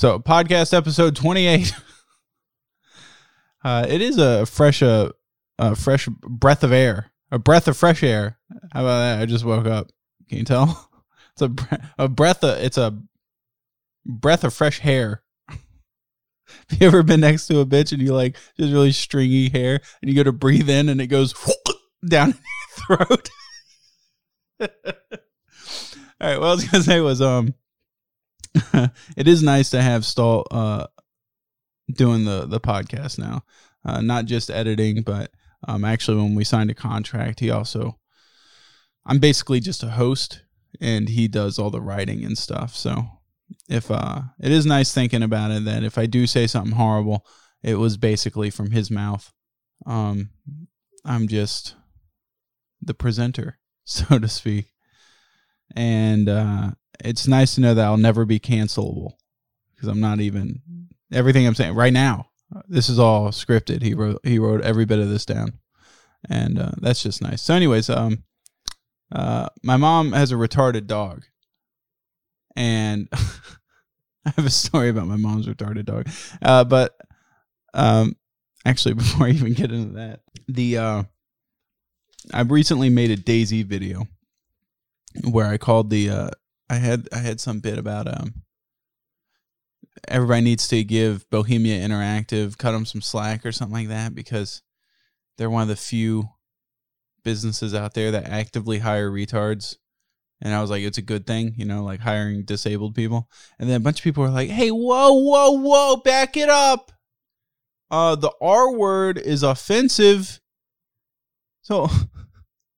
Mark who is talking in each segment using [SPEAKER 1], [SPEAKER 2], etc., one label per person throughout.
[SPEAKER 1] So, podcast episode 28. uh, it is a fresh, uh, a fresh breath of air, a breath of fresh air. How about that? I just woke up. Can you tell? It's a a breath of it's a breath of fresh hair. Have you ever been next to a bitch and you like just really stringy hair and you go to breathe in and it goes down your throat? All right, what I was gonna say was um it is nice to have Stalt uh doing the the podcast now. Uh not just editing, but um actually when we signed a contract, he also I'm basically just a host and he does all the writing and stuff. So if uh it is nice thinking about it that if I do say something horrible, it was basically from his mouth. Um I'm just the presenter, so to speak. And uh it's nice to know that I'll never be cancelable because I'm not even everything I'm saying right now. This is all scripted. He wrote he wrote every bit of this down. And uh, that's just nice. So anyways, um uh, my mom has a retarded dog, and I have a story about my mom's retarded dog. Uh, but um, actually, before I even get into that, the uh, I recently made a DayZ video where I called the uh, I had I had some bit about um everybody needs to give Bohemia Interactive cut them some slack or something like that because they're one of the few businesses out there that actively hire retards. And I was like, it's a good thing, you know, like hiring disabled people. And then a bunch of people were like, hey, whoa, whoa, whoa, back it up. Uh, the R word is offensive. So,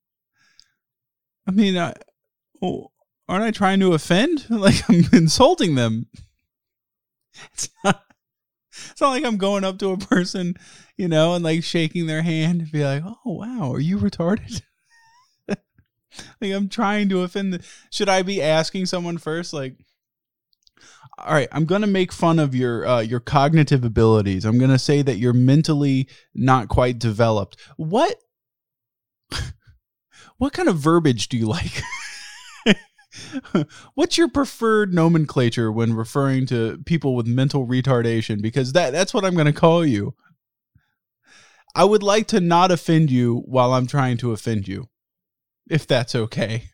[SPEAKER 1] I mean, I, well, aren't I trying to offend? Like I'm insulting them. It's not. It's not like I'm going up to a person, you know, and like shaking their hand and be like, "Oh wow, are you retarded?" like I'm trying to offend. The, should I be asking someone first, like? All right, I'm gonna make fun of your uh, your cognitive abilities. I'm gonna say that you're mentally not quite developed. What what kind of verbiage do you like? What's your preferred nomenclature when referring to people with mental retardation? Because that that's what I'm going to call you. I would like to not offend you while I'm trying to offend you, if that's okay.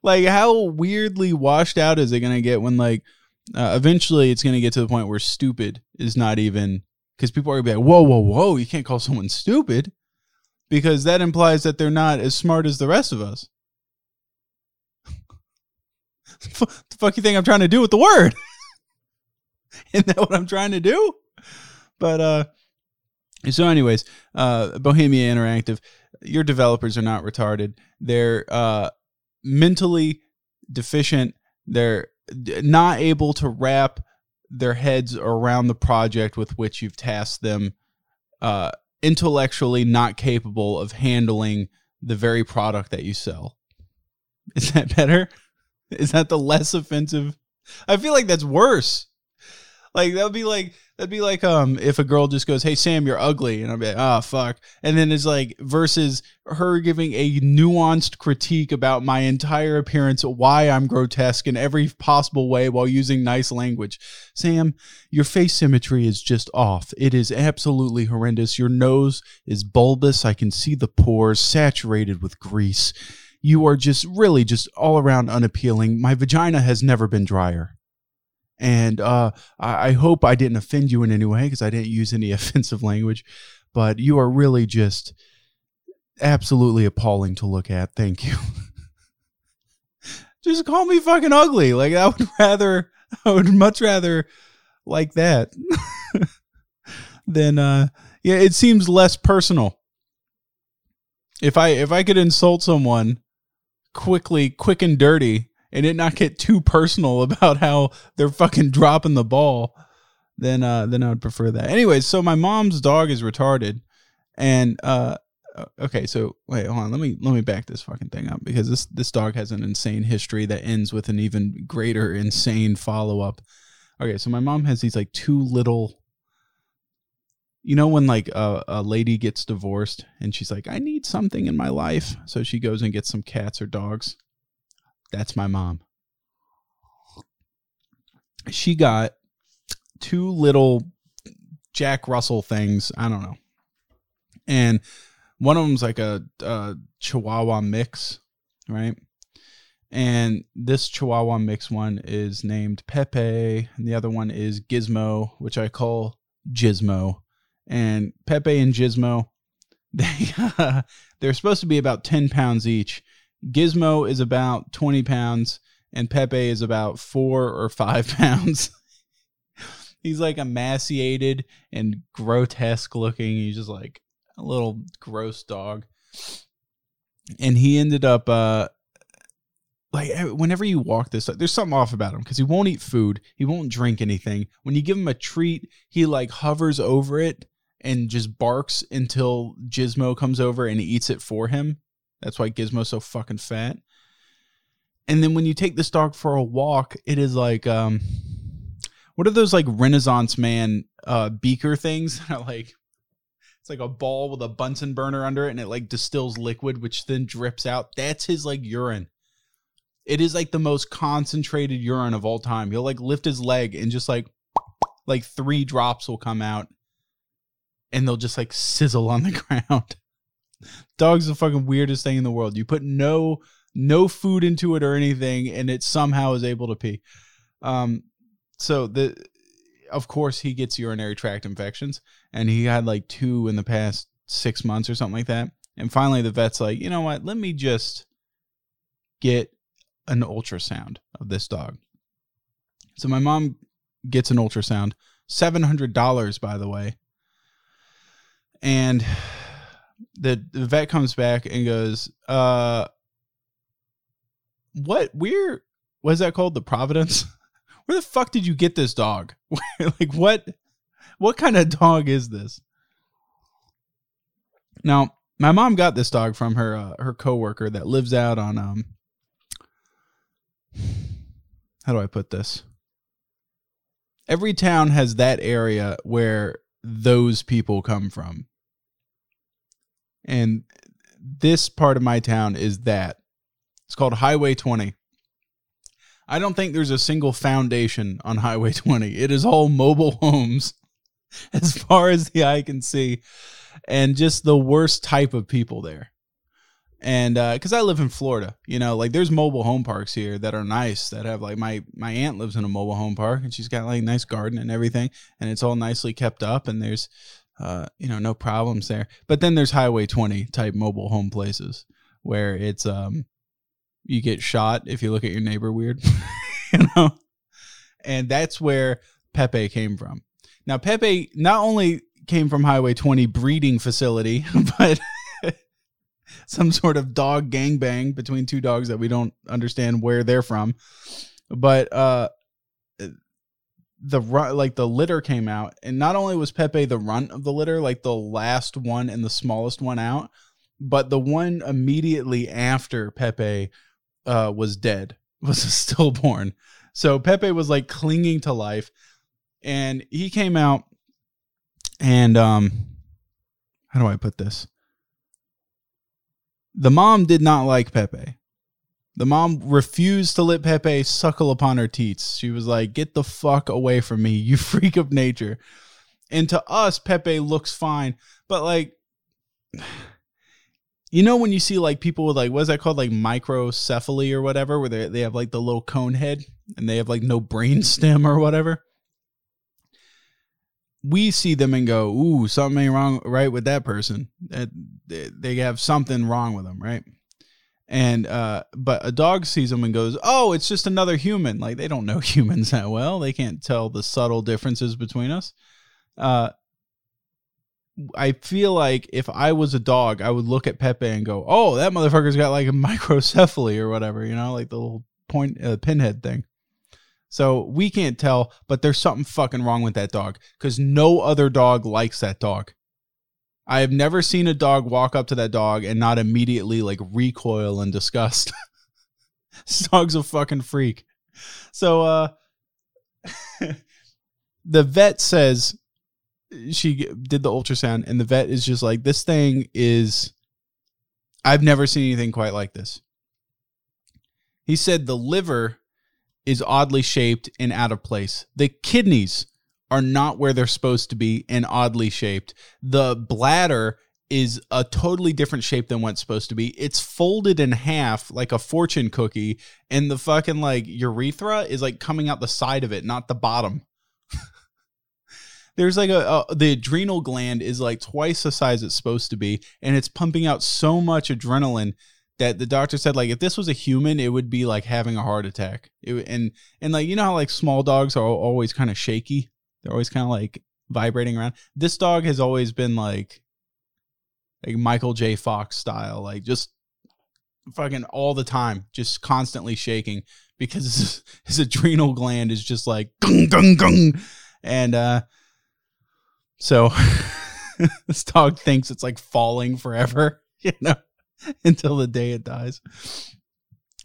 [SPEAKER 1] Like, how weirdly washed out is it going to get when, like, uh, eventually it's going to get to the point where stupid is not even because people are going to be like, whoa, whoa, whoa, you can't call someone stupid because that implies that they're not as smart as the rest of us the fuck you think I'm trying to do with the word? Isn't that what I'm trying to do? But uh so anyways, uh Bohemia Interactive, your developers are not retarded. They're uh mentally deficient. They're not able to wrap their heads around the project with which you've tasked them uh intellectually not capable of handling the very product that you sell. Is that better? Is that the less offensive? I feel like that's worse. Like that would be like that'd be like um if a girl just goes, "Hey Sam, you're ugly," and I'll be like, "Oh fuck," and then it's like versus her giving a nuanced critique about my entire appearance, why I'm grotesque in every possible way while using nice language. Sam, your face symmetry is just off. It is absolutely horrendous. Your nose is bulbous. I can see the pores saturated with grease you are just really just all around unappealing. My vagina has never been drier. And uh, I, I hope I didn't offend you in any way because I didn't use any offensive language, but you are really just absolutely appalling to look at. Thank you. just call me fucking ugly. Like I would rather, I would much rather like that than, uh, yeah, it seems less personal. If I if I could insult someone quickly, quick and dirty, and it not get too personal about how they're fucking dropping the ball, then uh, then I would prefer that. Anyways, so my mom's dog is retarded, and uh, okay, so wait, hold on, let me let me back this fucking thing up because this this dog has an insane history that ends with an even greater insane follow up. Okay, so my mom has these like two little you know when like a, a lady gets divorced and she's like i need something in my life so she goes and gets some cats or dogs that's my mom she got two little Jack Russell things. I don't know. And one of them's like a, a Chihuahua mix, right? And this Chihuahua mix one is named Pepe, and the other one is Gizmo, which I call Gizmo. And Pepe and Gizmo, they uh, they're supposed to be about ten pounds each. Gizmo is about twenty pounds, and Pepe is about four or five pounds. He's like emaciated and grotesque looking. He's just like a little gross dog. And he ended up uh like whenever you walk this there's something off about him because he won't eat food he won't drink anything when you give him a treat he like hovers over it and just barks until gizmo comes over and eats it for him. That's why gizmo's so fucking fat. And then when you take this dog for a walk it is like um what are those like renaissance man uh beaker things like it's like a ball with a bunsen burner under it and it like distills liquid which then drips out. That's his like urine. It is like the most concentrated urine of all time. He'll like lift his leg and just like like three drops will come out and they'll just like sizzle on the ground. Dog's the fucking weirdest thing in the world. You put no no food into it or anything and it somehow is able to pee. Um so the of course he gets urinary tract infections and he had like two in the past six months or something like that. And finally the vet's like you know what? Let me just get an ultrasound of this dog. So my mom gets an ultrasound. $700 by the way and the, the vet comes back and goes uh what we're what is that called the providence where the fuck did you get this dog? like what what kind of dog is this? Now, my mom got this dog from her uh, her coworker that lives out on um how do I put this? Every town has that area where those people come from. And this part of my town is that. It's called Highway 20. I don't think there's a single foundation on Highway 20. It is all mobile homes as far as the eye can see and just the worst type of people there. And because uh, I live in Florida, you know, like there's mobile home parks here that are nice that have like my my aunt lives in a mobile home park and she's got like nice garden and everything and it's all nicely kept up and there's uh, you know no problems there. But then there's Highway 20 type mobile home places where it's um you get shot if you look at your neighbor weird, you know? And that's where Pepe came from. Now, Pepe not only came from Highway 20 breeding facility, but some sort of dog gangbang between two dogs that we don't understand where they're from. But uh the run, like the litter came out and not only was Pepe the runt of the litter, like the last one and the smallest one out, but the one immediately after Pepe uh, was dead, was stillborn. So Pepe was like clinging to life, and he came out, and um, how do I put this? The mom did not like Pepe. The mom refused to let Pepe suckle upon her teats. She was like, "Get the fuck away from me, you freak of nature." And to us, Pepe looks fine, but like you know when you see like people with like what's that called like microcephaly or whatever where they, they have like the little cone head and they have like no brain stem or whatever we see them and go ooh something ain't wrong right with that person that they have something wrong with them right and uh but a dog sees them and goes oh it's just another human like they don't know humans that well they can't tell the subtle differences between us uh I feel like if I was a dog, I would look at Pepe and go, "Oh, that motherfucker's got like a microcephaly or whatever, you know, like the little point uh, pinhead thing." So we can't tell, but there's something fucking wrong with that dog because no other dog likes that dog. I have never seen a dog walk up to that dog and not immediately like recoil in disgust. this dog's a fucking freak. So uh the vet says she did the ultrasound and the vet is just like this thing is I've never seen anything quite like this. He said the liver is oddly shaped and out of place. The kidneys are not where they're supposed to be and oddly shaped. The bladder is a totally different shape than what it's supposed to be. It's folded in half like a fortune cookie, and the fucking like urethra is like coming out the side of it, not the bottom. There's like a, a, the adrenal gland is like twice the size it's supposed to be, and it's pumping out so much adrenaline that the doctor said like if this was a human, it would be like having a heart attack. It, and and like you know how like small dogs are always kind of shaky, they're always kind of like vibrating around. This dog has always been like like Michael J. Fox style, like just fucking all the time, just constantly shaking because his, adrenal gland is just like gung gung gung, and uh, so this dog thinks it's like falling forever, you know, until the day it dies.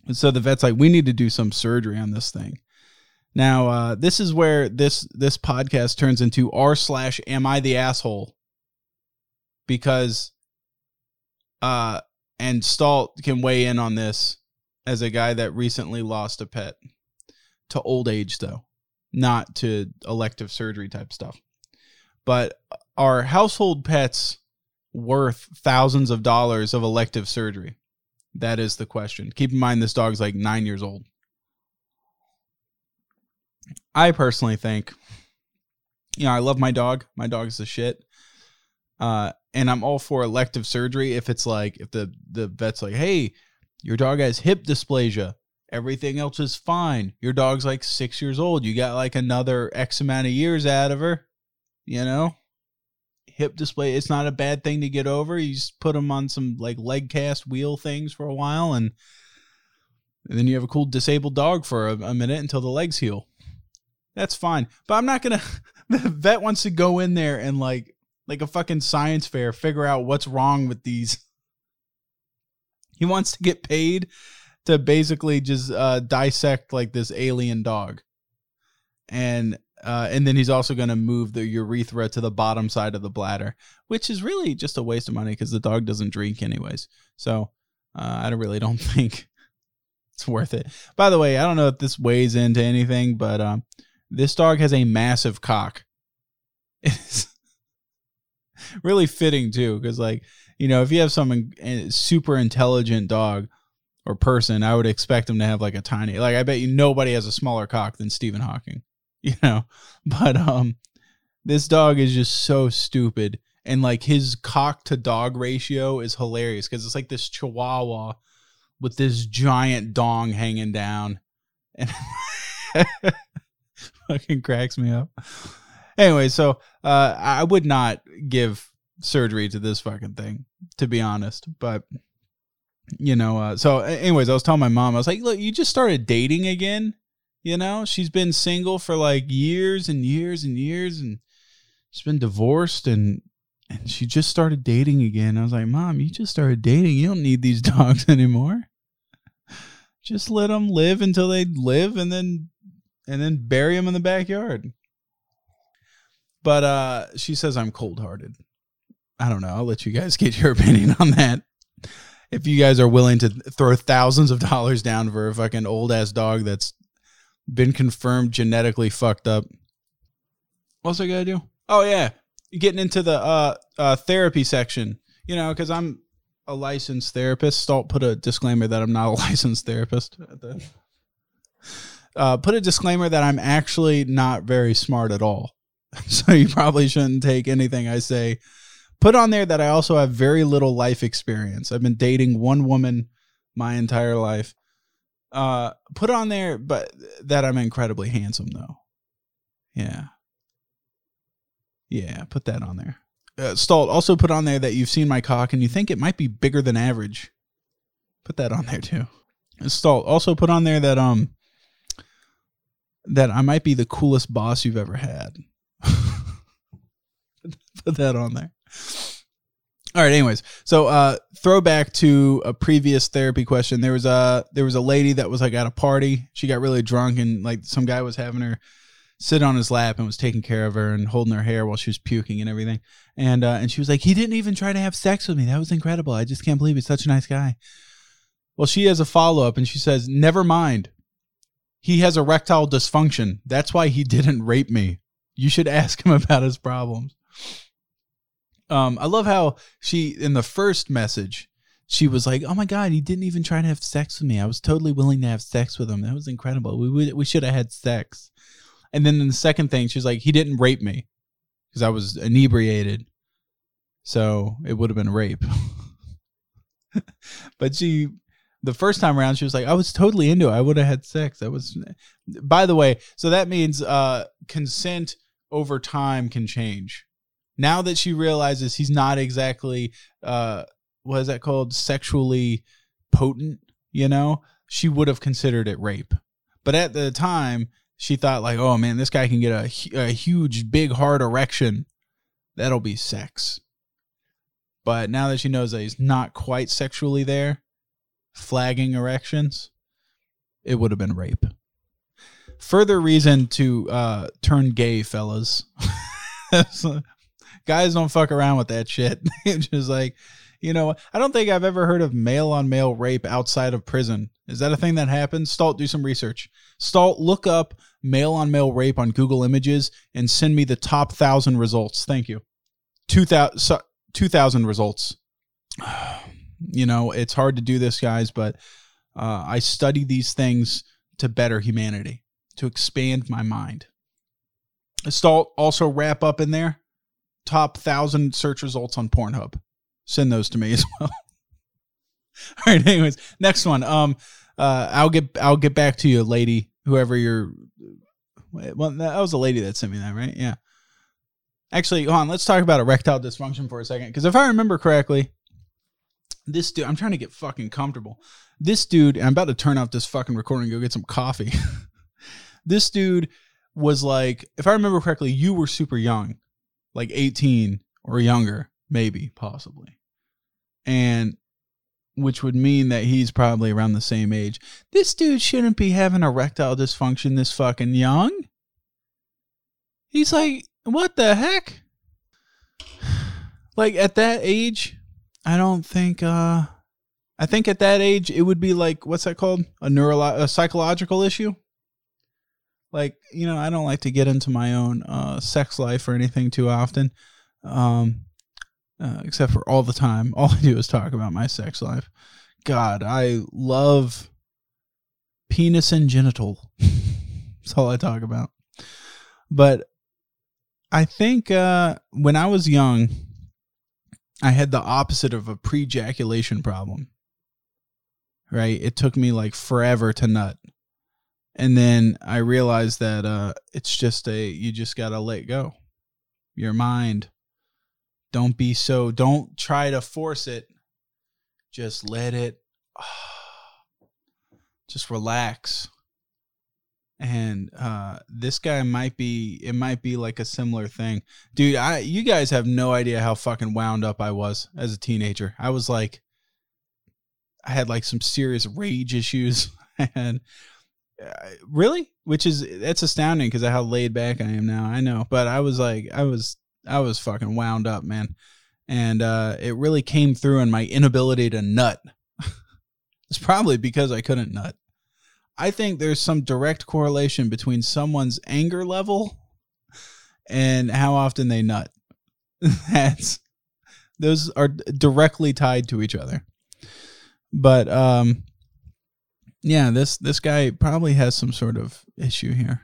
[SPEAKER 1] And so the vet's like, we need to do some surgery on this thing. Now, uh, this is where this this podcast turns into r slash am I the asshole? Because uh, and Stalt can weigh in on this as a guy that recently lost a pet to old age, though, not to elective surgery type stuff. But are household pets worth thousands of dollars of elective surgery? That is the question. Keep in mind, this dog's like nine years old. I personally think, you know, I love my dog. My dog is the shit. Uh, and I'm all for elective surgery if it's like if the the vet's like, "Hey, your dog has hip dysplasia. Everything else is fine. Your dog's like 6 years old. You got like another X amount of years out of her." You know? Hip display, it's not a bad thing to get over. You just put them on some like leg cast wheel things for a while and, and then you have a cool disabled dog for a, a minute until the legs heal. That's fine. But I'm not to the vet wants to go in there and like like a fucking science fair, figure out what's wrong with these. He wants to get paid to basically just uh, dissect like this alien dog, and uh, and then he's also going to move the urethra to the bottom side of the bladder, which is really just a waste of money because the dog doesn't drink anyways. So uh, I really don't think it's worth it. By the way, I don't know if this weighs into anything, but um, this dog has a massive cock. It's really fitting too, because like you know, if you have some eh, super intelligent dog or person, I would expect them to have like a tiny. Like I bet you nobody has a smaller cock than Stephen Hawking, you know. But um, this dog is just so stupid, and like his cock to dog ratio is hilarious because it's like this Chihuahua with this giant dong hanging down, and fucking cracks me up anyway, so uh, I would not give surgery to this fucking thing, to be honest. But you know, uh, so anyways, I was telling my mom, I was like, look, you just started dating again. You know, she's been single for like years and years and years, and she's been divorced and and she just started dating again. I was like, Mom, you just started dating. You don't need these dogs anymore. Just let them live until they live, and then and then bury him in the backyard. But uh, she says I'm cold hearted. I don't know. I'll let you guys get your opinion on that. If you guys are willing to throw thousands of dollars down for a fucking old ass dog that's been confirmed genetically fucked up. What's I gotta do? Oh yeah, getting into the uh, uh therapy section. You know, because I'm a licensed therapist. Don't put a disclaimer that I'm not a licensed therapist. Uh, put a disclaimer that I'm actually not very smart at all. so you probably shouldn't take anything I say. Put on there that I also have very little life experience. I've been dating one woman my entire life. Uh, put on there, but that I'm incredibly handsome though. Yeah. Yeah, put that on there. Uh, Stalt, also put on there that you've seen my cock and you think it might be bigger than average. Put that on there too. Stalt, also put on there that um that I might be the coolest boss you've ever had. Put that on there. All right. Anyways, so uh, throwback to a previous therapy question. There was a there was a lady that was like at a party. She got really drunk, and like some guy was having her sit on his lap and was taking care of her and holding her hair while she was puking and everything. And uh, and she was like, he didn't even try to have sex with me. That was incredible. I just can't believe he's such a nice guy. Well, she has a follow up, and she says, never mind. He has erectile dysfunction. That's why he didn't rape me. You should ask him about his problems. Um, I love how she in the first message she was like, "Oh my god, he didn't even try to have sex with me. I was totally willing to have sex with him. That was incredible. We we, we should have had sex." And then in the second thing, she's like, "He didn't rape me because I was inebriated, so it would have been rape." but she, the first time around, she was like, "I was totally into it. I would have had sex. That was." By the way, so that means uh, consent over time can change. Now that she realizes he's not exactly uh, what is that called sexually potent you know she would have considered it rape but at the time she thought like oh man this guy can get a, a huge big hard erection that'll be sex but now that she knows that he's not quite sexually there flagging erections it would have been rape further reason to uh, turn gay fellas guys don't fuck around with that shit just like you know, I don't think I've ever heard of male on male rape outside of prison. Is that a thing that happens? Stalt, do some research. Stalt, look up male on male rape on Google Images and send me the top thousand results. Thank you. 2000, 2000 results. You know, it's hard to do this, guys, but uh, I study these things to better humanity, to expand my mind. Stalt, also wrap up in there top thousand search results on Pornhub send those to me as well. All right. Anyways, next one. Um, uh, I'll get I'll get back to you, lady. Whoever you're. Well, that was a lady that sent me that, right? Yeah. Actually, on. Let's talk about erectile dysfunction for a second, because if I remember correctly, this dude. I'm trying to get fucking comfortable. This dude. I'm about to turn off this fucking recording go get some coffee. this dude was like, if I remember correctly, you were super young, like 18 or younger maybe, possibly. And which would mean that he's probably around the same age. This dude shouldn't be having erectile dysfunction this fucking young. He's like, what the heck? Like at that age, I don't think uh I think at that age it would be like what's that called? A neuro a psychological issue? Like, you know, I don't like to get into my own uh sex life or anything too often. Um uh, except for all the time. All I do is talk about my sex life. God, I love penis and genital. That's all I talk about. But I think uh, when I was young, I had the opposite of a prejaculation problem. Right? It took me like forever to nut. And then I realized that uh, it's just a, you just got to let go. Your mind don't be so, don't try to force it. Just let it, just relax. And uh, this guy might be, it might be like a similar thing. Dude, I, you guys have no idea how fucking wound up I was as a teenager. I was like, I had like some serious rage issues. and uh, really, which is, that's astounding because of how laid back I am now. I know, but I was like, I was I was fucking wound up, man. And uh, it really came through in my inability to nut. it's probably because I couldn't nut. I think there's some direct correlation between someone's anger level and how often they nut. That's those are directly tied to each other. But um yeah, this this guy probably has some sort of issue here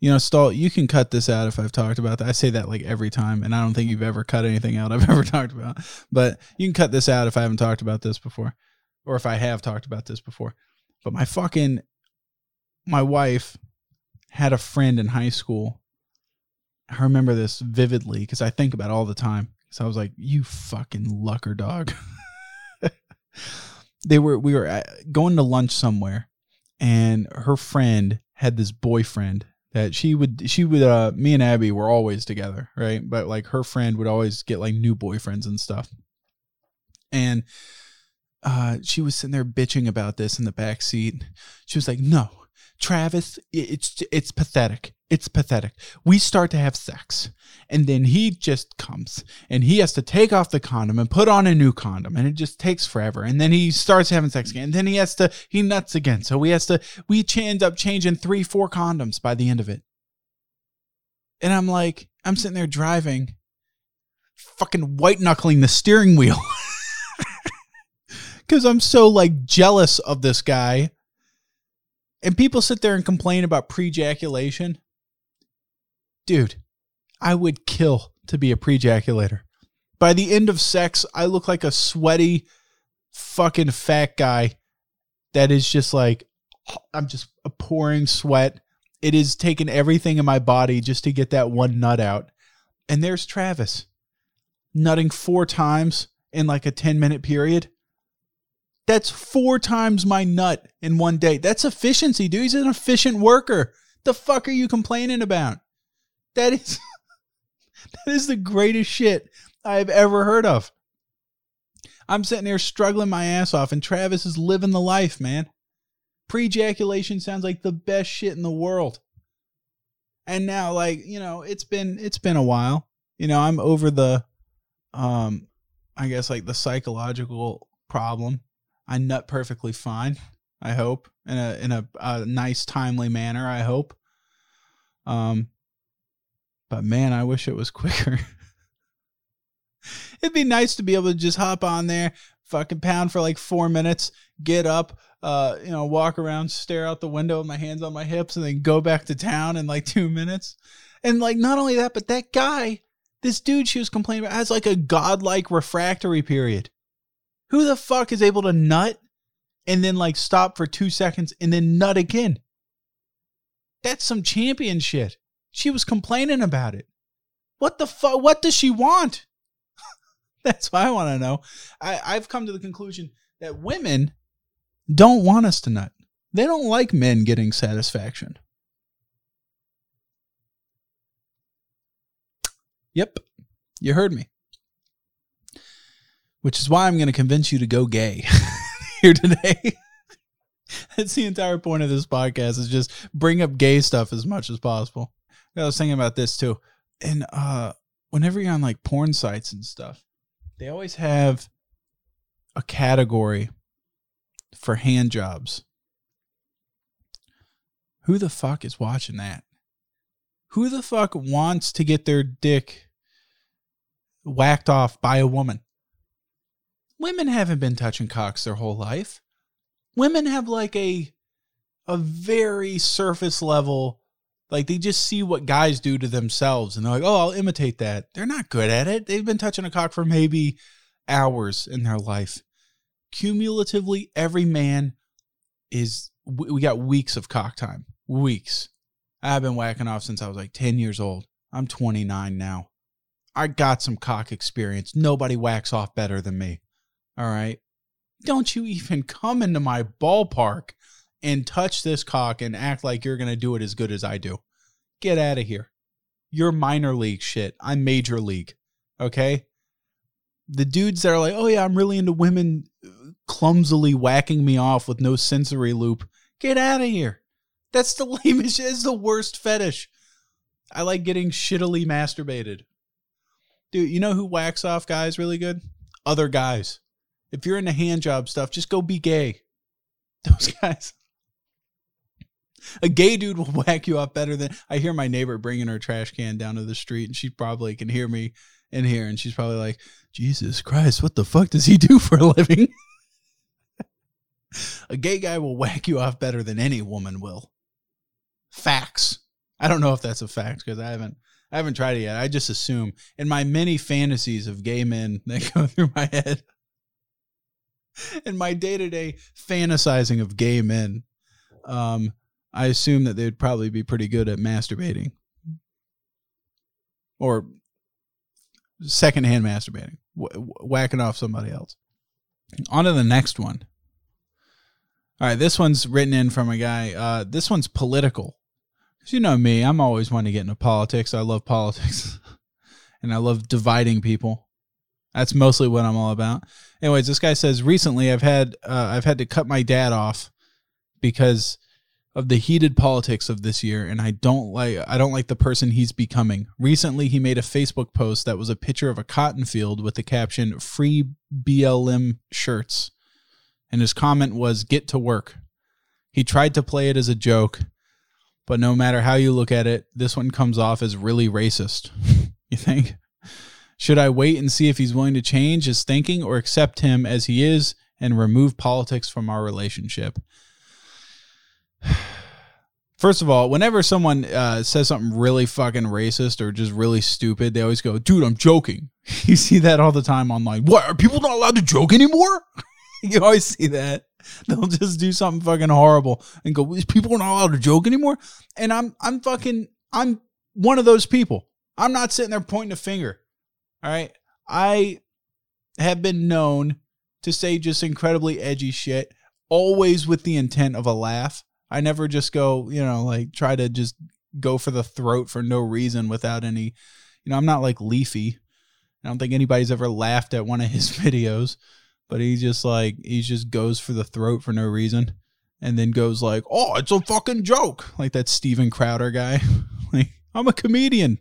[SPEAKER 1] you know, Stalt, you can cut this out if I've talked about that. I say that like every time, and I don't think you've ever cut anything out I've ever talked about. But you can cut this out if I haven't talked about this before, or if I have talked about this before. But my fucking, my wife had a friend in high school. I remember this vividly because I think about it all the time. So I was like, you fucking lucker dog. they were, we were uh, going to lunch somewhere, and her friend had this boyfriend that she would she would uh me and Abby were always together, right? But like her friend would always get like new boyfriends and stuff. And uh she was sitting there bitching about this in the back seat. She was like, "No, Travis, it's it's pathetic. It's pathetic. We start to have sex, and then he just comes, and he has to take off the condom and put on a new condom, and it just takes forever. And then he starts having sex again, and then he has to he nuts again. So we has to we end up changing three, four condoms by the end of it. And I'm like, I'm sitting there driving, fucking white knuckling the steering wheel. Cause I'm so like jealous of this guy. And people sit there and complain about pre-ejaculation dude, I would kill to be a prejaculator. By the end of sex, I look like a sweaty, fucking fat guy that is just like, I'm just pouring sweat. It is taking everything in my body just to get that one nut out. And there's Travis nutting four times in like a 10 minute period. That's four times my nut in one day. That's efficiency, dude. He's an efficient worker. The fuck are you complaining about? That is that is the greatest shit I've ever heard of. I'm sitting there struggling my ass off, and Travis is living the life, man. Pre-ejaculation sounds like the best shit in the world. And now, like, you know, it's been it's been a while. You know, I'm over the um I guess like the psychological problem. I nut perfectly fine. I hope in a in a, a nice timely manner. I hope. Um, but man, I wish it was quicker. It'd be nice to be able to just hop on there, fucking pound for like four minutes, get up, uh, you know, walk around, stare out the window with my hands on my hips, and then go back to town in like two minutes. And like not only that, but that guy, this dude she was complaining about, has like a godlike refractory period. Who the fuck is able to nut and then like stop for two seconds and then nut again? That's some champion shit. She was complaining about it. What the fuck? What does she want? That's what I want to know. I, I've come to the conclusion that women don't want us to nut. They don't like men getting satisfaction. Yep, you heard me. Which is why I'm going to convince you to go gay here today. That's the entire point of this podcast is just bring up gay stuff as much as possible. I was thinking about this too. And uh whenever you're on like porn sites and stuff, they always have a category for hand jobs. Who the fuck is watching that? Who the fuck wants to get their dick whacked off by a woman? Women haven't been touching cocks their whole life. Women have like a a very surface level like they just see what guys do to themselves and they're like, oh, I'll imitate that. They're not good at it. They've been touching a cock for maybe hours in their life. Cumulatively, every man is, we got weeks of cock time. Weeks. I've been whacking off since I was like 10 years old. I'm 29 now. I got some cock experience. Nobody whacks off better than me. All right. Don't you even come into my ballpark and touch this cock and act like you're going to do it as good as I do. Get out of here. You're minor league shit. I'm major league. Okay? The dudes that are like, oh yeah, I'm really into women clumsily whacking me off with no sensory loop. Get out of here. That's the lamest It's the worst fetish. I like getting shittily masturbated. Dude, you know who whacks off guys really good? Other guys. If you're into hand job stuff, just go be gay. Those guys a gay dude will whack you up better than I hear my neighbor bringing her trash can down to the street, and she probably can hear me in here, and she's probably like, "Jesus Christ, what the fuck does he do for a living?" a gay guy will whack you off better than any woman will. Facts. I don't know if that's a fact because I haven't I haven't tried it yet. I just assume in my many fantasies of gay men that go through my head, in my day to day fantasizing of gay men, um, I assume that they'd probably be pretty good at masturbating or secondhand masturbating, w- whacking off somebody else. On to the next one. All right, this one's written in from a guy. Uh, this one's political. Because you know me, I'm always wanting to get into politics. I love politics and I love dividing people. That's mostly what I'm all about. Anyways, this guy says recently I've had uh, I've had to cut my dad off because of the heated politics of this year and I don't like I don't like the person he's becoming. Recently he made a Facebook post that was a picture of a cotton field with the caption free BLM shirts. And his comment was get to work. He tried to play it as a joke, but no matter how you look at it, this one comes off as really racist. you think? Should I wait and see if he's willing to change his thinking or accept him as he is and remove politics from our relationship? First of all, whenever someone uh, says something really fucking racist or just really stupid, they always go, dude, I'm joking. You see that all the time online. What? Are people not allowed to joke anymore? you always see that. They'll just do something fucking horrible and go, people are not allowed to joke anymore. And I'm, I'm fucking, I'm one of those people. I'm not sitting there pointing a finger. All right. I have been known to say just incredibly edgy shit, always with the intent of a laugh. I never just go, you know, like try to just go for the throat for no reason without any, you know, I'm not like Leafy. I don't think anybody's ever laughed at one of his videos, but he just like, he just goes for the throat for no reason and then goes like, oh, it's a fucking joke. Like that Steven Crowder guy. like, I'm a comedian.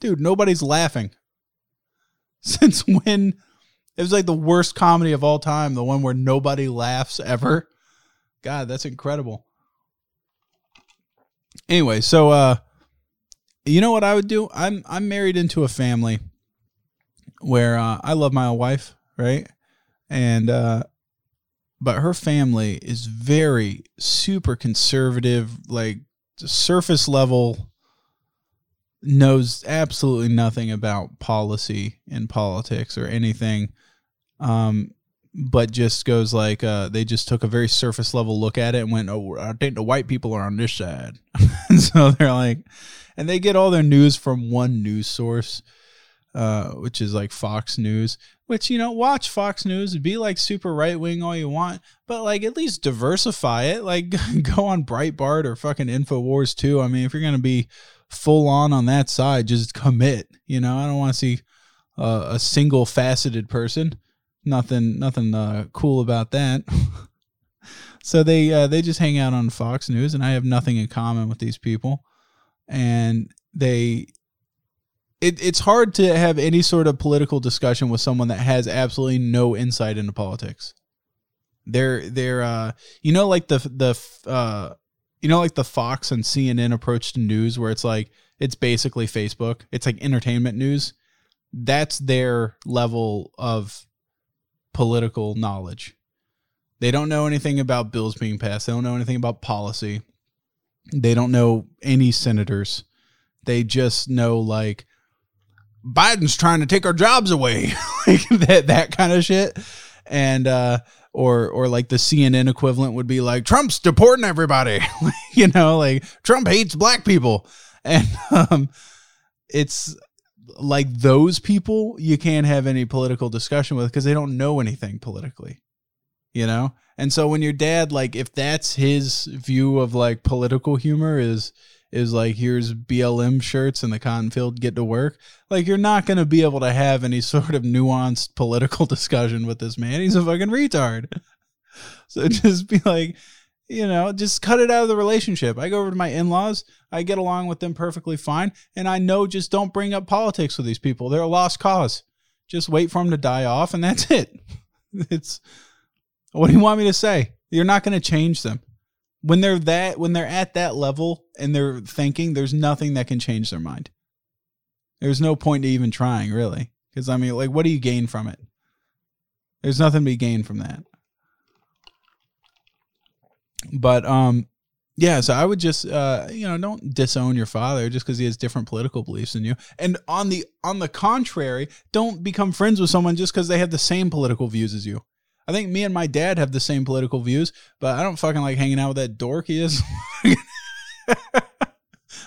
[SPEAKER 1] Dude, nobody's laughing. Since when it was like the worst comedy of all time, the one where nobody laughs ever. God, that's incredible. Anyway, so uh you know what I would do? I'm I'm married into a family where uh, I love my wife, right? And uh but her family is very super conservative, like surface level knows absolutely nothing about policy and politics or anything um, but just goes like uh, they just took a very surface level look at it and went, "Oh, I think the white people are on this side," so they're like, and they get all their news from one news source, uh, which is like Fox News. Which you know, watch Fox News, be like super right wing all you want, but like at least diversify it. Like go on Breitbart or fucking Infowars too. I mean, if you're gonna be full on on that side, just commit. You know, I don't want to see uh, a single faceted person nothing nothing uh, cool about that. so they uh, they just hang out on Fox News, and I have nothing in common with these people, and they. It, it's hard to have any sort of political discussion with someone that has absolutely no insight into politics. They're they're uh you know like the the uh you know like the Fox and CNN approach to news where it's like it's basically Facebook. It's like entertainment news. That's their level of political knowledge. They don't know anything about bills being passed. They don't know anything about policy. They don't know any senators. They just know like Biden's trying to take our jobs away, like that that kind of shit. And uh or or like the CNN equivalent would be like Trump's deporting everybody. you know, like Trump hates black people. And um it's like those people you can't have any political discussion with because they don't know anything politically you know and so when your dad like if that's his view of like political humor is is like here's blm shirts and the cotton field get to work like you're not going to be able to have any sort of nuanced political discussion with this man he's a fucking retard so just be like you know, just cut it out of the relationship. I go over to my in laws, I get along with them perfectly fine. And I know just don't bring up politics with these people. They're a lost cause. Just wait for them to die off, and that's it. It's what do you want me to say? You're not going to change them. When they're that, when they're at that level and they're thinking, there's nothing that can change their mind. There's no point to even trying, really. Because, I mean, like, what do you gain from it? There's nothing to be gained from that. But um, yeah. So I would just uh, you know, don't disown your father just because he has different political beliefs than you. And on the on the contrary, don't become friends with someone just because they have the same political views as you. I think me and my dad have the same political views, but I don't fucking like hanging out with that dork. He is.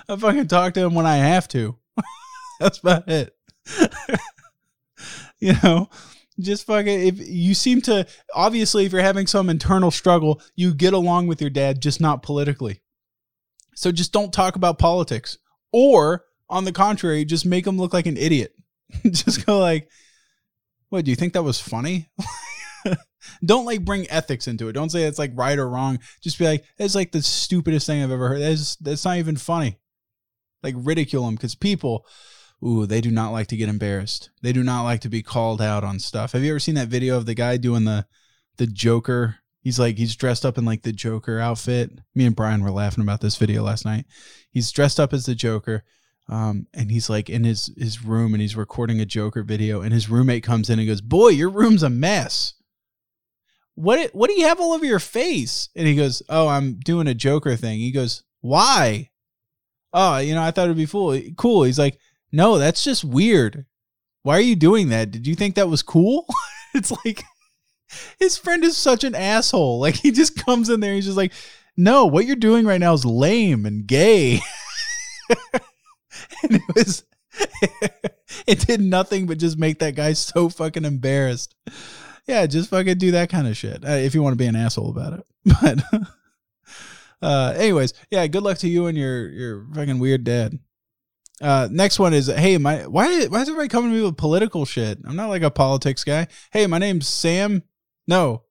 [SPEAKER 1] I fucking talk to him when I have to. That's about it. you know, just fucking if you seem to obviously if you're having some internal struggle you get along with your dad just not politically so just don't talk about politics or on the contrary just make him look like an idiot just go like what do you think that was funny Don't like bring ethics into it. Don't say it's like right or wrong. Just be like, it's like the stupidest thing I've ever heard. That's that's not even funny. Like ridicule them because people, ooh, they do not like to get embarrassed. They do not like to be called out on stuff. Have you ever seen that video of the guy doing the the Joker? He's like he's dressed up in like the Joker outfit. Me and Brian were laughing about this video last night. He's dressed up as the Joker um, and he's like in his his room and he's recording a Joker video, and his roommate comes in and goes, "Boy, your room's a mess. What what do you have all over your face?" And he goes, "Oh, I'm doing a Joker thing." He goes, "Why?" Oh, you know, I thought it'd be cool. Cool. He's like, "No, that's just weird. Why are you doing that? Did you think that was cool?" it's like his friend is such an asshole. Like he just comes in there, he's just like, "No, what you're doing right now is lame and gay." and it was it did nothing but just make that guy so fucking embarrassed. Yeah, just fucking do that kind of shit uh, if you want to be an asshole about it. But uh, anyways, yeah, good luck to you and your your fucking weird dad. Uh, next one is hey, my why why is everybody coming to me with political shit? I'm not like a politics guy. Hey, my name's Sam. No.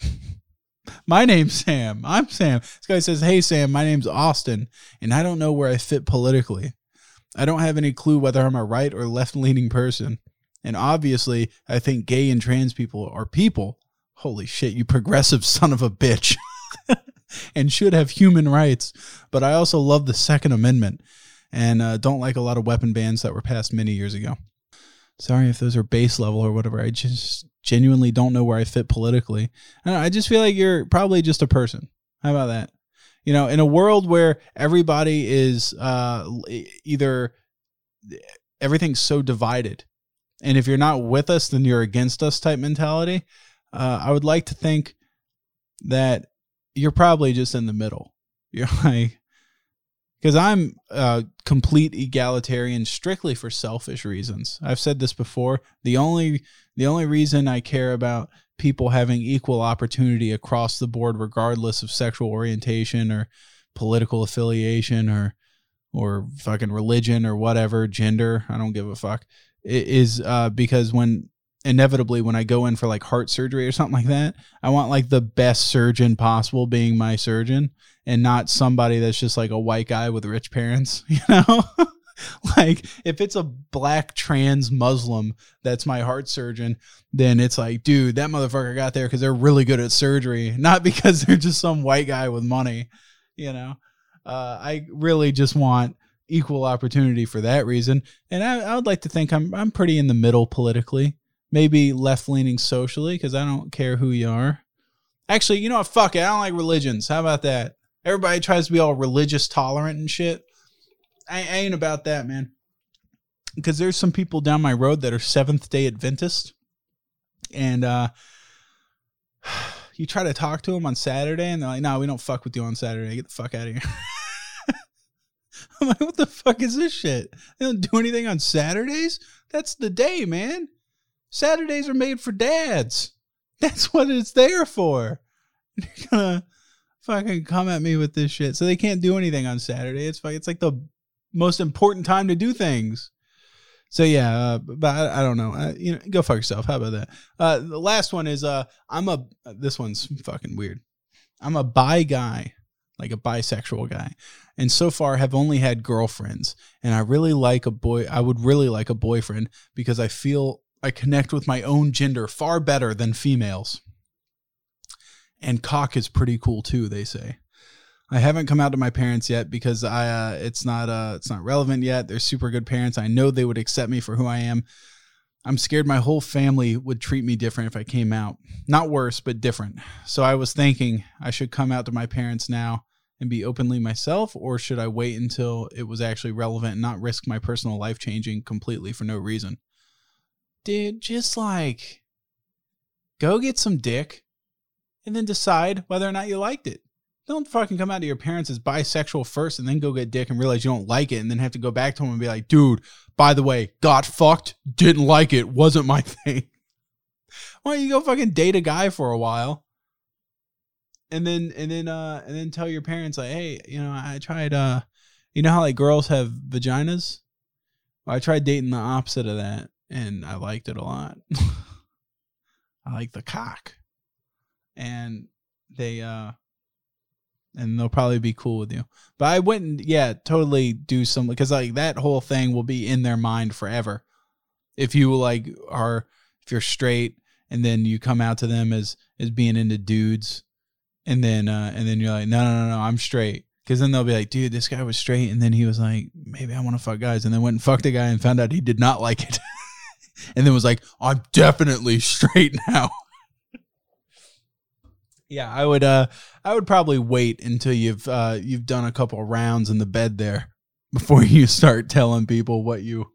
[SPEAKER 1] my name's Sam. I'm Sam. This guy says, Hey, Sam, my name's Austin, and I don't know where I fit politically. I don't have any clue whether I'm a right or left leaning person. And obviously, I think gay and trans people are people. Holy shit, you progressive son of a bitch. and should have human rights. But I also love the Second Amendment and uh, don't like a lot of weapon bans that were passed many years ago. Sorry if those are base level or whatever. I just genuinely don't know where I fit politically. I, know, I just feel like you're probably just a person. How about that? you know in a world where everybody is uh, either everything's so divided and if you're not with us then you're against us type mentality uh, i would like to think that you're probably just in the middle you're like because i'm a complete egalitarian strictly for selfish reasons i've said this before the only the only reason i care about people having equal opportunity across the board, regardless of sexual orientation or political affiliation or or fucking religion or whatever gender. I don't give a fuck. Is uh, because when inevitably when I go in for like heart surgery or something like that, I want like the best surgeon possible being my surgeon and not somebody that's just like a white guy with rich parents, you know? like if it's a black trans Muslim that's my heart surgeon, then it's like, dude, that motherfucker got there because they're really good at surgery, not because they're just some white guy with money. You know, uh, I really just want equal opportunity for that reason, and I, I would like to think I'm I'm pretty in the middle politically, maybe left leaning socially because I don't care who you are. Actually, you know what? Fuck it. I don't like religions. How about that? Everybody tries to be all religious tolerant and shit. I, ain't about that, man. Because there's some people down my road that are Seventh Day Adventist, and uh, you try to talk to them on Saturday, and they're like, "No, we don't fuck with you on Saturday. Get the fuck out of here." I'm like, "What the fuck is this shit? They don't do anything on Saturdays. That's the day, man. Saturdays are made for dads. That's what it's there for." You're gonna fucking come at me with this shit. So they can't do anything on Saturday. It's like it's like the most important time to do things. So yeah, uh, but I, I, don't know. Uh, you know, go fuck yourself. How about that? Uh, the last one is uh, I'm a. This one's fucking weird. I'm a bi guy, like a bisexual guy, and so far have only had girlfriends. And I really like a boy. I would really like a boyfriend because I feel I connect with my own gender far better than females. And cock is pretty cool too. They say. I haven't come out to my parents yet because I uh, it's not uh, it's not relevant yet. They're super good parents. I know they would accept me for who I am. I'm scared my whole family would treat me different if I came out. Not worse, but different. So I was thinking I should come out to my parents now and be openly myself, or should I wait until it was actually relevant and not risk my personal life changing completely for no reason? Dude, just like go get some dick and then decide whether or not you liked it. Don't fucking come out to your parents as bisexual first and then go get dick and realize you don't like it and then have to go back to them and be like, dude, by the way, got fucked, didn't like it, wasn't my thing. Why don't you go fucking date a guy for a while? And then and then uh and then tell your parents like, hey, you know, I tried uh you know how like girls have vaginas? Well, I tried dating the opposite of that and I liked it a lot. I like the cock. and they uh and they'll probably be cool with you. But I wouldn't, yeah, totally do some because like that whole thing will be in their mind forever. If you like are if you're straight and then you come out to them as as being into dudes, and then uh and then you're like, no, no, no, no, I'm straight. Because then they'll be like, dude, this guy was straight, and then he was like, maybe I want to fuck guys, and then went and fucked a guy and found out he did not like it, and then was like, I'm definitely straight now. yeah, I would uh I would probably wait until you've uh you've done a couple rounds in the bed there before you start telling people what you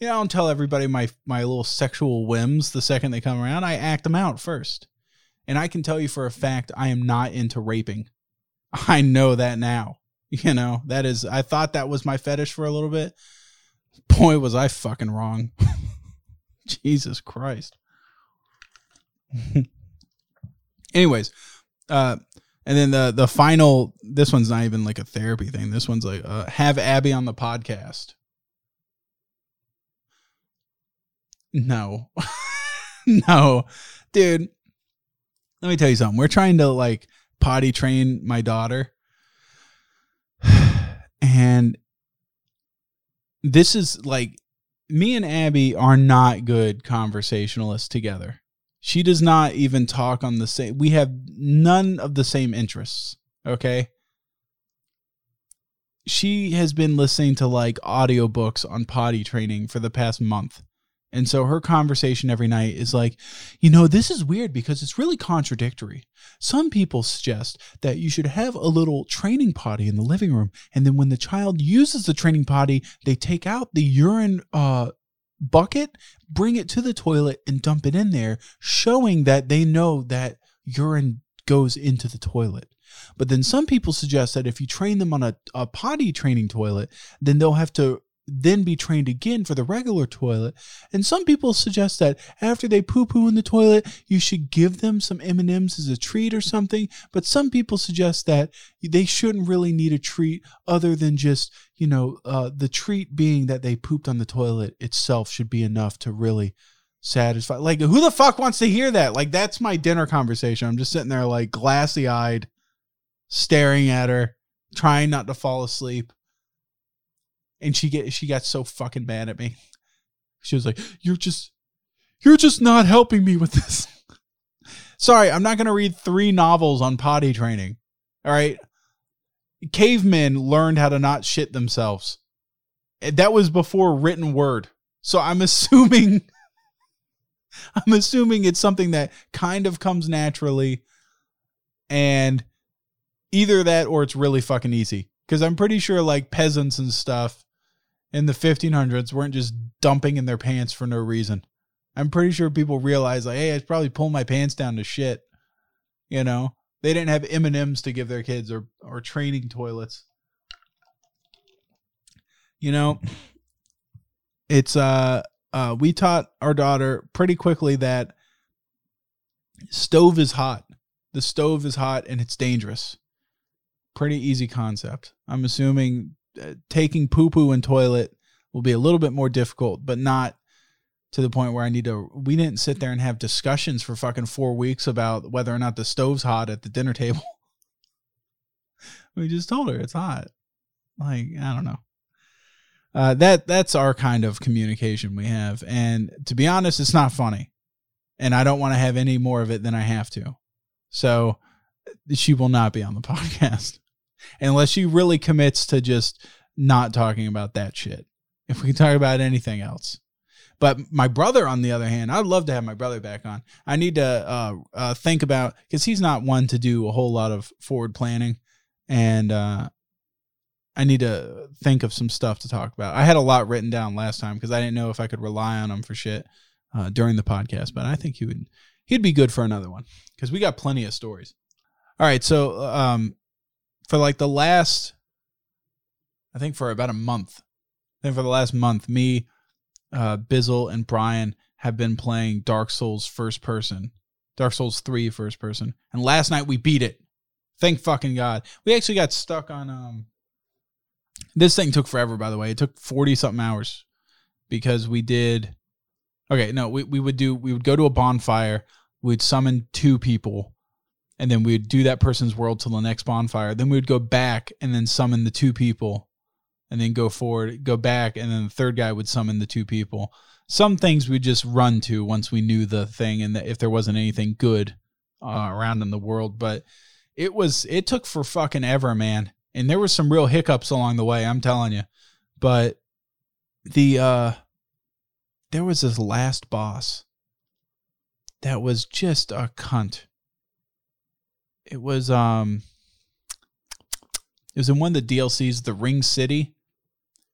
[SPEAKER 1] know, I don't tell everybody my my little sexual whims the second they come around. I act them out first. And I can tell you for a fact I am not into raping. I know that now. You know, that is I thought that was my fetish for a little bit. Boy, was I fucking wrong. Jesus Christ. Anyways, uh and then the the final this one's not even like a therapy thing. This one's like uh, have Abby on the podcast. No. no. Dude, let me tell you something. We're trying to like potty train my daughter. And this is like me and Abby are not good conversationalists together. She does not even talk on the same we have none of the same interests, okay? She has been listening to like audiobooks on potty training for the past month. And so her conversation every night is like, you know, this is weird because it's really contradictory. Some people suggest that you should have a little training potty in the living room. And then when the child uses the training potty, they take out the urine uh, bucket, bring it to the toilet, and dump it in there, showing that they know that urine goes into the toilet. But then some people suggest that if you train them on a, a potty training toilet, then they'll have to then be trained again for the regular toilet. And some people suggest that after they poo poo in the toilet, you should give them some M&Ms as a treat or something. But some people suggest that they shouldn't really need a treat other than just, you know, uh, the treat being that they pooped on the toilet itself should be enough to really satisfy. Like, who the fuck wants to hear that? Like, that's my dinner conversation. I'm just sitting there like glassy eyed, staring at her, trying not to fall asleep and she get she got so fucking mad at me. She was like, "You're just you're just not helping me with this." Sorry, I'm not going to read 3 novels on potty training. All right? Cavemen learned how to not shit themselves. That was before written word. So I'm assuming I'm assuming it's something that kind of comes naturally and either that or it's really fucking easy because I'm pretty sure like peasants and stuff in the 1500s weren't just dumping in their pants for no reason. I'm pretty sure people realize like, hey, I probably pull my pants down to shit. You know, they didn't have M and M's to give their kids or or training toilets. You know, it's uh uh we taught our daughter pretty quickly that stove is hot. The stove is hot and it's dangerous. Pretty easy concept. I'm assuming uh, taking poo poo and toilet will be a little bit more difficult, but not to the point where I need to. We didn't sit there and have discussions for fucking four weeks about whether or not the stove's hot at the dinner table. we just told her it's hot. Like I don't know. Uh, that that's our kind of communication we have, and to be honest, it's not funny, and I don't want to have any more of it than I have to. So she will not be on the podcast unless she really commits to just not talking about that shit. If we can talk about anything else. But my brother, on the other hand, I'd love to have my brother back on. I need to uh, uh, think about because he's not one to do a whole lot of forward planning, and uh, I need to think of some stuff to talk about. I had a lot written down last time because I didn't know if I could rely on him for shit uh, during the podcast, but I think he would he'd be good for another one because we got plenty of stories. All right, so um, for like the last, I think for about a month, I think for the last month, me, uh, Bizzle, and Brian have been playing Dark Souls first person, Dark Souls 3 first person. And last night we beat it. Thank fucking God. We actually got stuck on, um, this thing took forever, by the way. It took 40 something hours because we did, okay, no, we, we would do, we would go to a bonfire, we'd summon two people and then we would do that person's world till the next bonfire. Then we would go back and then summon the two people, and then go forward, go back, and then the third guy would summon the two people. Some things we just run to once we knew the thing, and that if there wasn't anything good uh, around in the world, but it was it took for fucking ever, man. And there were some real hiccups along the way. I'm telling you, but the uh there was this last boss that was just a cunt. It was um it was in one of the DLCs, the Ring City.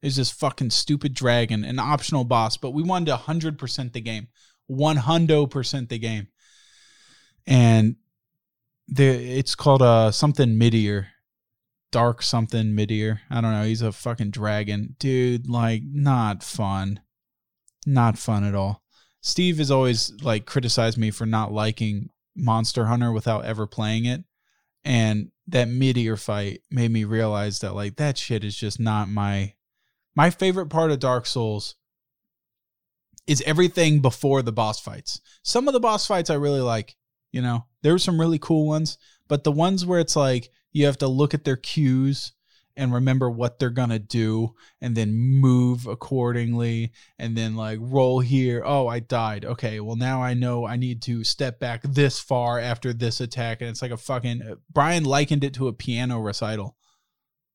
[SPEAKER 1] It's this fucking stupid dragon, an optional boss, but we wanted to 100% the game. 100% the game. And the it's called uh something Midir. Dark something Midir. I don't know. He's a fucking dragon. Dude, like not fun. Not fun at all. Steve has always like criticized me for not liking Monster Hunter without ever playing it. And that Midir fight made me realize that like that shit is just not my my favorite part of Dark Souls is everything before the boss fights. Some of the boss fights I really like, you know. There were some really cool ones, but the ones where it's like you have to look at their cues and remember what they're gonna do and then move accordingly and then like roll here. Oh i died. Okay well now i know i need to step back this far after this attack and it's like a fucking uh, brian likened it to a piano recital.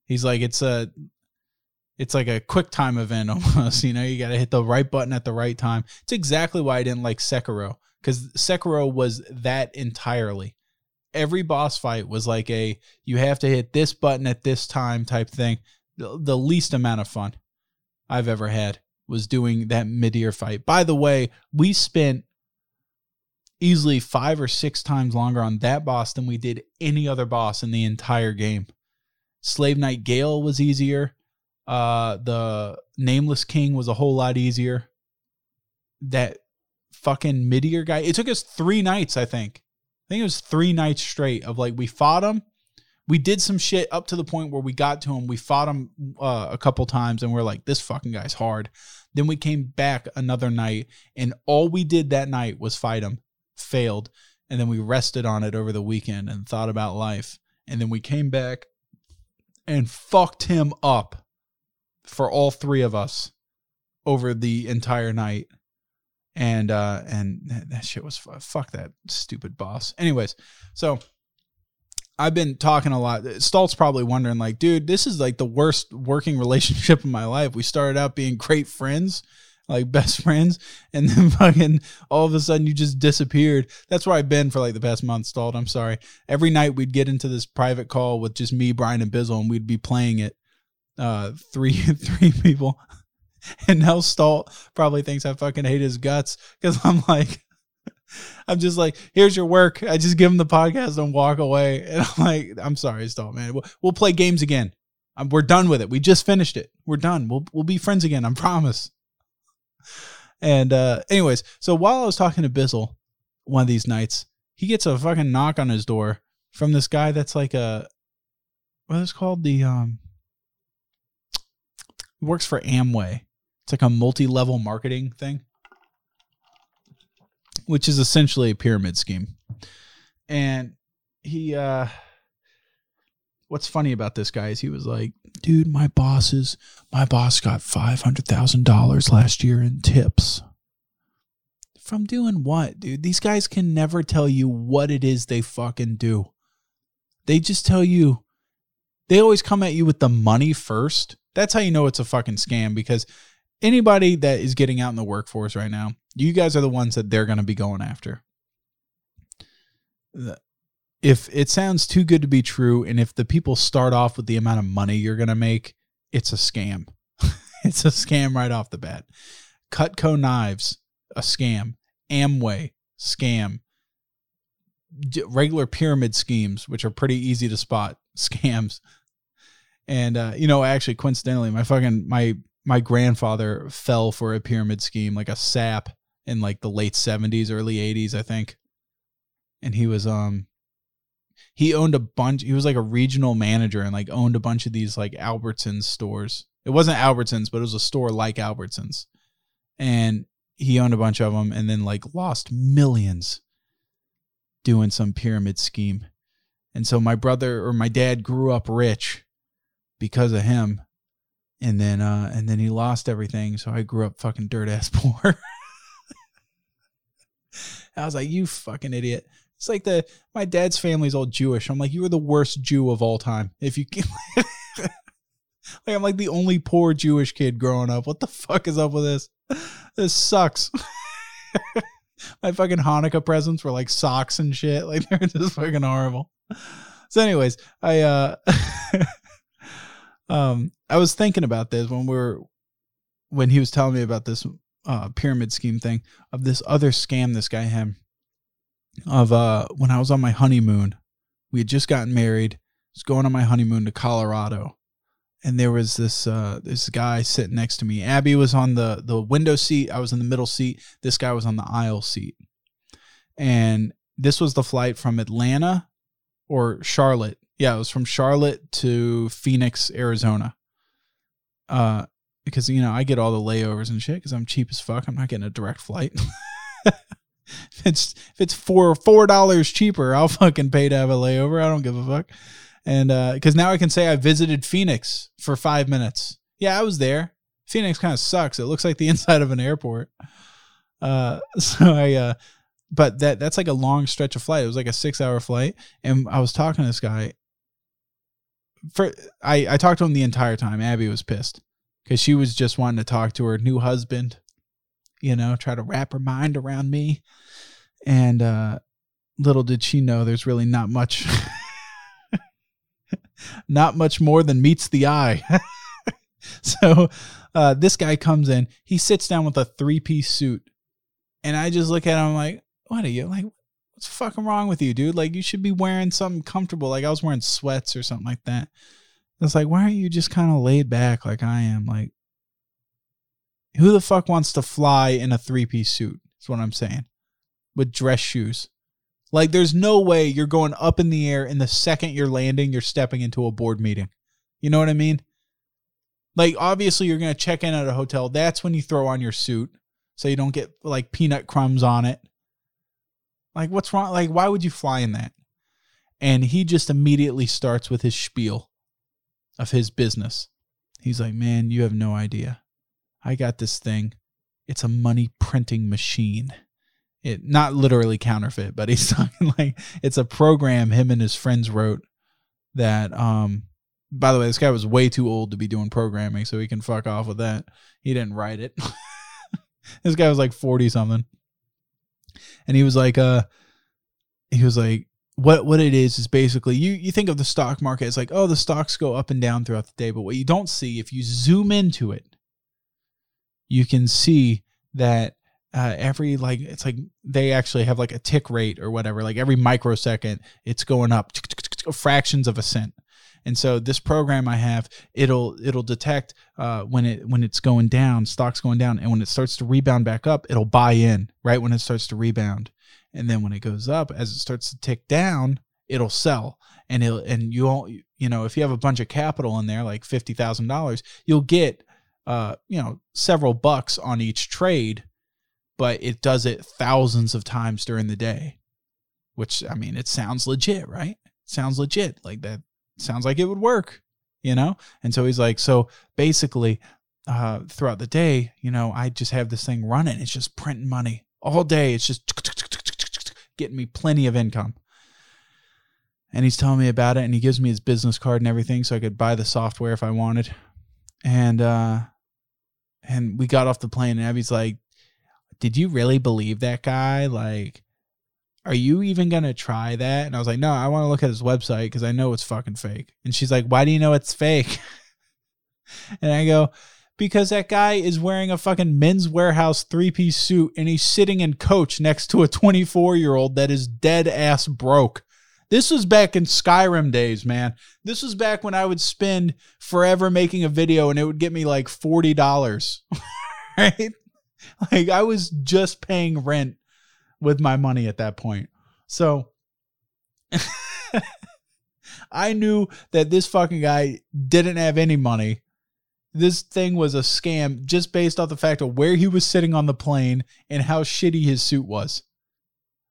[SPEAKER 1] He's like it's a it's like a quick time event almost you know you got to hit the right button at the right time. It's exactly why i didn't like sekiro because sekiro was that entirely every boss fight was like a you have to hit this button at this time type thing. The, the least amount of fun I've ever had was doing that Midir fight. By the way, we spent easily five or six times longer on that boss than we did any other boss in the entire game. Slave Knight Gale was easier. Uh, the Nameless King was a whole lot easier. That fucking Midir guy. It took us three nights, I think, I think it was three nights straight of like we fought him. We did some shit up to the point where we got to him. We fought him uh, a couple times and we're like, this fucking guy's hard. Then we came back another night and all we did that night was fight him. Failed. And then we rested on it over the weekend and thought about life. And then we came back and fucked him up for all three of us over the entire night and uh and that shit was fuck that stupid boss. Anyways so i've been talking a lot. Stalt's probably wondering like dude this is like the worst working relationship in my life. We started out being great friends like best friends and then fucking all of a sudden you just disappeared. That's where i've been for like the past month Stalt i'm sorry. Every night we'd get into this private call with just me brian and bizzle and we'd be playing it uh three three people and now Stalt probably thinks I fucking hate his guts because I'm like, I'm just like, here's your work. I just give him the podcast and walk away. And I'm like, I'm sorry, Stalt, man. We'll, we'll play games again. Um, we're done with it. We just finished it. We're done. We'll we'll be friends again. I promise. And uh, anyways, so while I was talking to Bizzle one of these nights, he gets a fucking knock on his door from this guy that's like a what is called the um works for Amway. It's like a multi-level marketing thing, which is essentially a pyramid scheme. And he uh what's funny about this guy is he was like, dude, my boss is my boss got five hundred thousand dollars last year in tips. From doing what, dude? These guys can never tell you what it is they fucking do. They just tell you they always come at you with the money first. That's how you know it's a fucking scam because anybody that is getting out in the workforce right now, you guys are the ones that they're going to be going after. If it sounds too good to be true, and if the people start off with the amount of money you're going to make, it's a scam. it's a scam right off the bat. Cutco knives, a scam. Amway, scam. regular pyramid schemes, which are pretty easy to spot, scams. And uh, you know, actually, coincidentally, my fucking my my grandfather fell for a pyramid scheme, like a sap in like the late 70s, early 80s, I think. And he was um he owned a bunch he was like a regional manager and like owned a bunch of these like Albertsons stores. It wasn't Albertsons, but it was a store like Albertsons. And he owned a bunch of them and then like lost millions doing some pyramid scheme. And so my brother or my dad grew up rich because of him. And then uh and then he lost everything, so I grew up fucking dirt ass poor. I was like, you fucking idiot. It's like the my dad's family's all Jewish. I'm like, you were the worst Jew of all time. If you like I'm like the only poor Jewish kid growing up. What the fuck is up with this? This sucks. my fucking Hanukkah presents were like socks and shit. Like they're just fucking horrible. So, anyways, I uh um I was thinking about this when we were when he was telling me about this uh pyramid scheme thing of this other scam this guy had of uh when I was on my honeymoon. We had just gotten married. I was going on my honeymoon to Colorado. And there was this uh this guy sitting next to me. Abby was on the the window seat. I was in the middle seat. This guy was on the aisle seat. And this was the flight from Atlanta or Charlotte. Yeah, it was from Charlotte to Phoenix, Arizona. Uh because you know, I get all the layovers and shit cuz I'm cheap as fuck. I'm not getting a direct flight. if it's if it's four four dollars cheaper, I'll fucking pay to have a layover. I don't give a fuck. And uh, because now I can say I visited Phoenix for five minutes. Yeah, I was there. Phoenix kind of sucks. It looks like the inside of an airport. Uh, so I uh, but that that's like a long stretch of flight. It was like a six hour flight, and I was talking to this guy. For I I talked to him the entire time. Abby was pissed because she was just wanting to talk to her new husband you know, try to wrap her mind around me. And uh, little did she know there's really not much not much more than meets the eye. so uh, this guy comes in, he sits down with a three piece suit. And I just look at him like, what are you like? What's fucking wrong with you, dude? Like you should be wearing something comfortable. Like I was wearing sweats or something like that. It's like, why aren't you just kind of laid back like I am? Like, who the fuck wants to fly in a three piece suit? That's what I'm saying. With dress shoes. Like, there's no way you're going up in the air and the second you're landing, you're stepping into a board meeting. You know what I mean? Like, obviously, you're going to check in at a hotel. That's when you throw on your suit so you don't get like peanut crumbs on it. Like, what's wrong? Like, why would you fly in that? And he just immediately starts with his spiel of his business. He's like, man, you have no idea. I got this thing. It's a money printing machine. It not literally counterfeit, but he's talking like it's a program him and his friends wrote that um by the way, this guy was way too old to be doing programming, so he can fuck off with that. He didn't write it. this guy was like 40 something. And he was like uh he was like what what it is is basically you you think of the stock market as like oh the stocks go up and down throughout the day. But what you don't see if you zoom into it you can see that uh, every like it's like they actually have like a tick rate or whatever like every microsecond it's going up fractions of a cent and so this program i have it'll it'll detect uh, when it when it's going down stocks going down and when it starts to rebound back up it'll buy in right when it starts to rebound and then when it goes up as it starts to tick down it'll sell and it'll and you will you know if you have a bunch of capital in there like $50000 you'll get uh, you know, several bucks on each trade, but it does it thousands of times during the day. Which I mean, it sounds legit, right? sounds legit. Like that sounds like it would work, you know? And so he's like, so basically, uh, throughout the day, you know, I just have this thing running. It's just printing money all day. It's just getting me plenty of income. And he's telling me about it and he gives me his business card and everything so I could buy the software if I wanted. And uh and we got off the plane and Abby's like, Did you really believe that guy? Like, are you even gonna try that? And I was like, No, I want to look at his website because I know it's fucking fake. And she's like, Why do you know it's fake? and I go, Because that guy is wearing a fucking Men's Wearhouse three piece suit and he's sitting in coach next to a 24 year old that is dead ass broke. This was back in Skyrim days, man. This was back when I would spend forever making a video and it would get me like $40. right? Like I was just paying rent with my money at that point. So I knew that this fucking guy didn't have any money. This thing was a scam just based off the fact of where he was sitting on the plane and how shitty his suit was.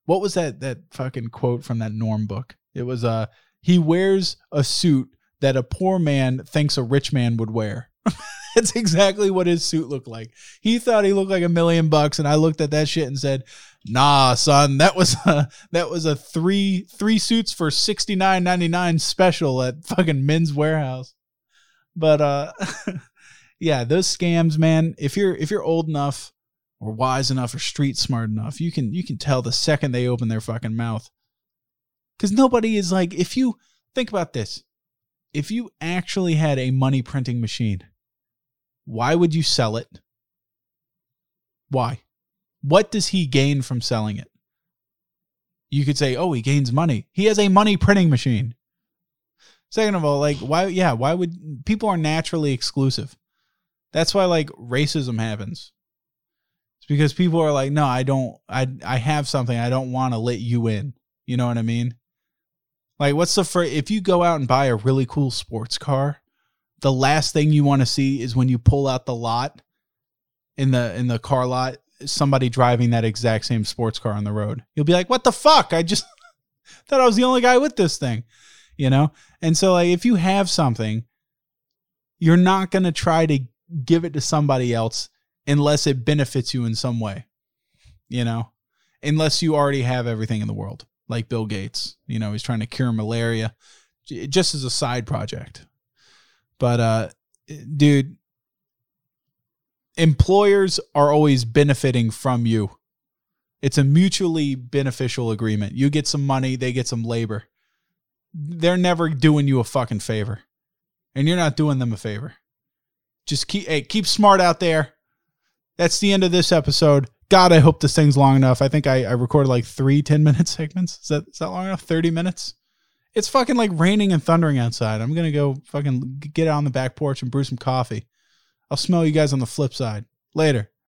[SPEAKER 1] What was that that fucking quote from that Norm book? It was uh He wears a suit that a poor man thinks a rich man would wear. That's exactly what his suit looked like. He thought he looked like a million bucks, and I looked at that shit and said, "Nah, son, that was a that was a three three suits for sixty nine ninety nine special at fucking Men's Wearhouse." But uh, yeah, those scams, man. If you're if you're old enough or wise enough or street smart enough, you can you can tell the second they open their fucking mouth. Cuz nobody is like if you think about this. If you actually had a money printing machine, why would you sell it? Why? What does he gain from selling it? You could say, "Oh, he gains money. He has a money printing machine." Second of all, like why yeah, why would people are naturally exclusive. That's why like racism happens. It's because people are like, "No, I don't I I have something. I don't want to let you in." You know what I mean? Like what's the first if you go out and buy a really cool sports car, the last thing you want to see is when you pull out the lot in the in the car lot somebody driving that exact same sports car on the road. You'll be like, "What the fuck? I just thought I was the only guy with this thing." You know? And so like if you have something, you're not going to try to give it to somebody else unless it benefits you in some way. You know? Unless you already have everything in the world, like Bill Gates. You know, he's trying to cure malaria just as a side project. But uh dude, employers are always benefiting from you. It's a mutually beneficial agreement. You get some money, they get some labor. They're never doing you a fucking favor. And you're not doing them a favor. Just keep hey, keep smart out there. That's the end of this episode. God, I hope this thing's long enough. I think I, I recorded like three 10 minute segments. Is that is that long enough? 30 minutes? It's fucking like raining and thundering outside. I'm gonna go fucking get out on the back porch and brew some coffee. I'll smell you guys on the flip side. Later.